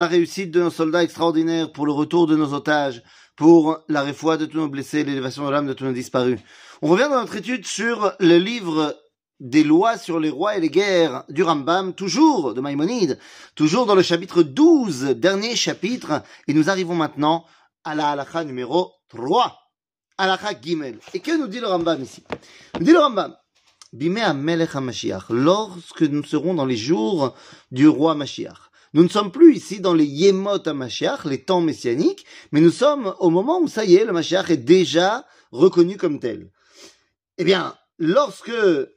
la réussite de nos soldats extraordinaires, pour le retour de nos otages, pour la réfoie de tous nos blessés, l'élévation de l'âme de tous nos disparus. On revient dans notre étude sur le livre des lois sur les rois et les guerres du Rambam, toujours de Maïmonide, toujours dans le chapitre 12, dernier chapitre, et nous arrivons maintenant à la halakha numéro 3, halakha Gimel. Et que nous dit le Rambam ici? Nous dit le Rambam, Bimé Amelech HaMashiach, lorsque nous serons dans les jours du roi Mashiach. Nous ne sommes plus ici dans les Yemot HaMashiach, les temps messianiques, mais nous sommes au moment où ça y est, le Mashiach est déjà reconnu comme tel. Eh bien, lorsque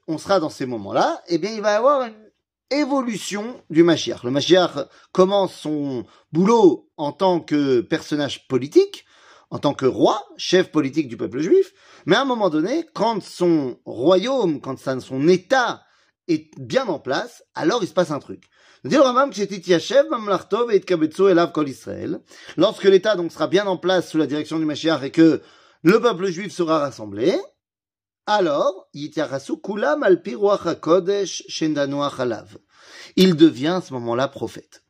on sera dans ces moments-là, eh bien, il va y avoir une évolution du Mashiach. Le Mashiach commence son boulot en tant que personnage politique, en tant que roi, chef politique du peuple juif, mais à un moment donné, quand son royaume, quand son état est bien en place, alors il se passe un truc. Dit le Rambam lorsque l'État donc sera bien en place sous la direction du Mashiach et que le peuple juif sera rassemblé, alors, il devient à ce moment-là prophète.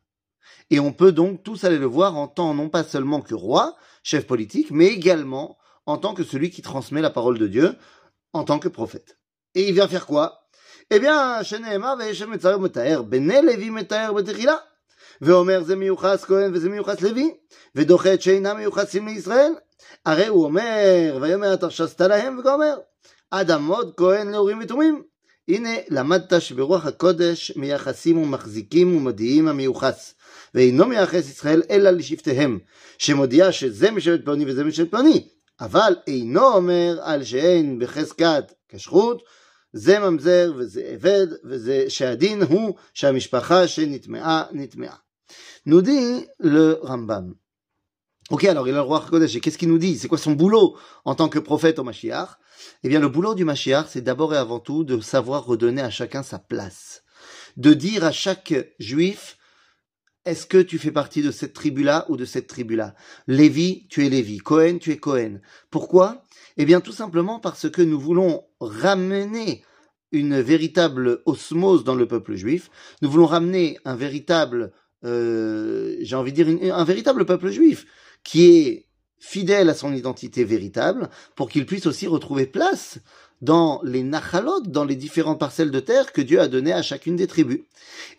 Et on peut donc tous aller le voir en tant non pas seulement que roi, chef politique, mais également en tant que celui qui transmet la parole de Dieu en tant que prophète. Et il vient faire quoi? Eh bien, שנאמר וישב מצער מתאר, בני לוי מתאר בתחילה. ואומר זה מיוחס כהן וזה מיוחס לוי, ודוחה את שאינם מיוחסים לישראל. הרי הוא אומר, ויאמר התרשסת להם, וגומר. אדמות כהן לאורים ותומים. הנה למדת שברוח הקודש מייחסים ומחזיקים ומודיעים המיוחס, ואינו מייחס ישראל אלא לשבטיהם, שמודיע שזה משבט פלוני וזה משבט פלוני, אבל אינו אומר על שאין בחזקת כשרות, זה ממזר וזה עבד, וזה שהדין הוא שהמשפחה שנטמעה, נטמעה. Nous dit le Rambam. Ok, alors il a le roi Kodesh, et qu'est-ce qu'il nous dit C'est quoi son boulot en tant que prophète au Mashiach Eh bien, le boulot du Mashiach, c'est d'abord et avant tout de savoir redonner à chacun sa place. De dire à chaque juif, est-ce que tu fais partie de cette tribu-là ou de cette tribu-là? Lévi, tu es Lévi. Cohen, tu es Cohen. Pourquoi? Eh bien, tout simplement parce que nous voulons ramener une véritable osmose dans le peuple juif. Nous voulons ramener un véritable, euh, j'ai envie de dire, un véritable peuple juif qui est fidèle à son identité véritable, pour qu'il puisse aussi retrouver place dans les nachalot, dans les différentes parcelles de terre que Dieu a données à chacune des tribus.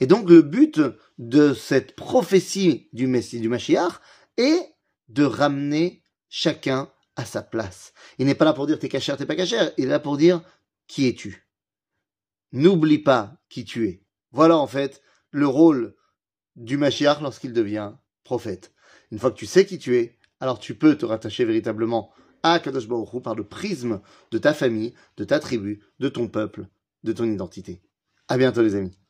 Et donc le but de cette prophétie du Messie, du Mashiach, est de ramener chacun à sa place. Il n'est pas là pour dire t'es cachère, t'es pas cachère, il est là pour dire qui es-tu? N'oublie pas qui tu es. Voilà en fait le rôle du Mashiach lorsqu'il devient prophète. Une fois que tu sais qui tu es, alors tu peux te rattacher véritablement à Kadosh Baruch par le prisme de ta famille, de ta tribu, de ton peuple, de ton identité. À bientôt les amis.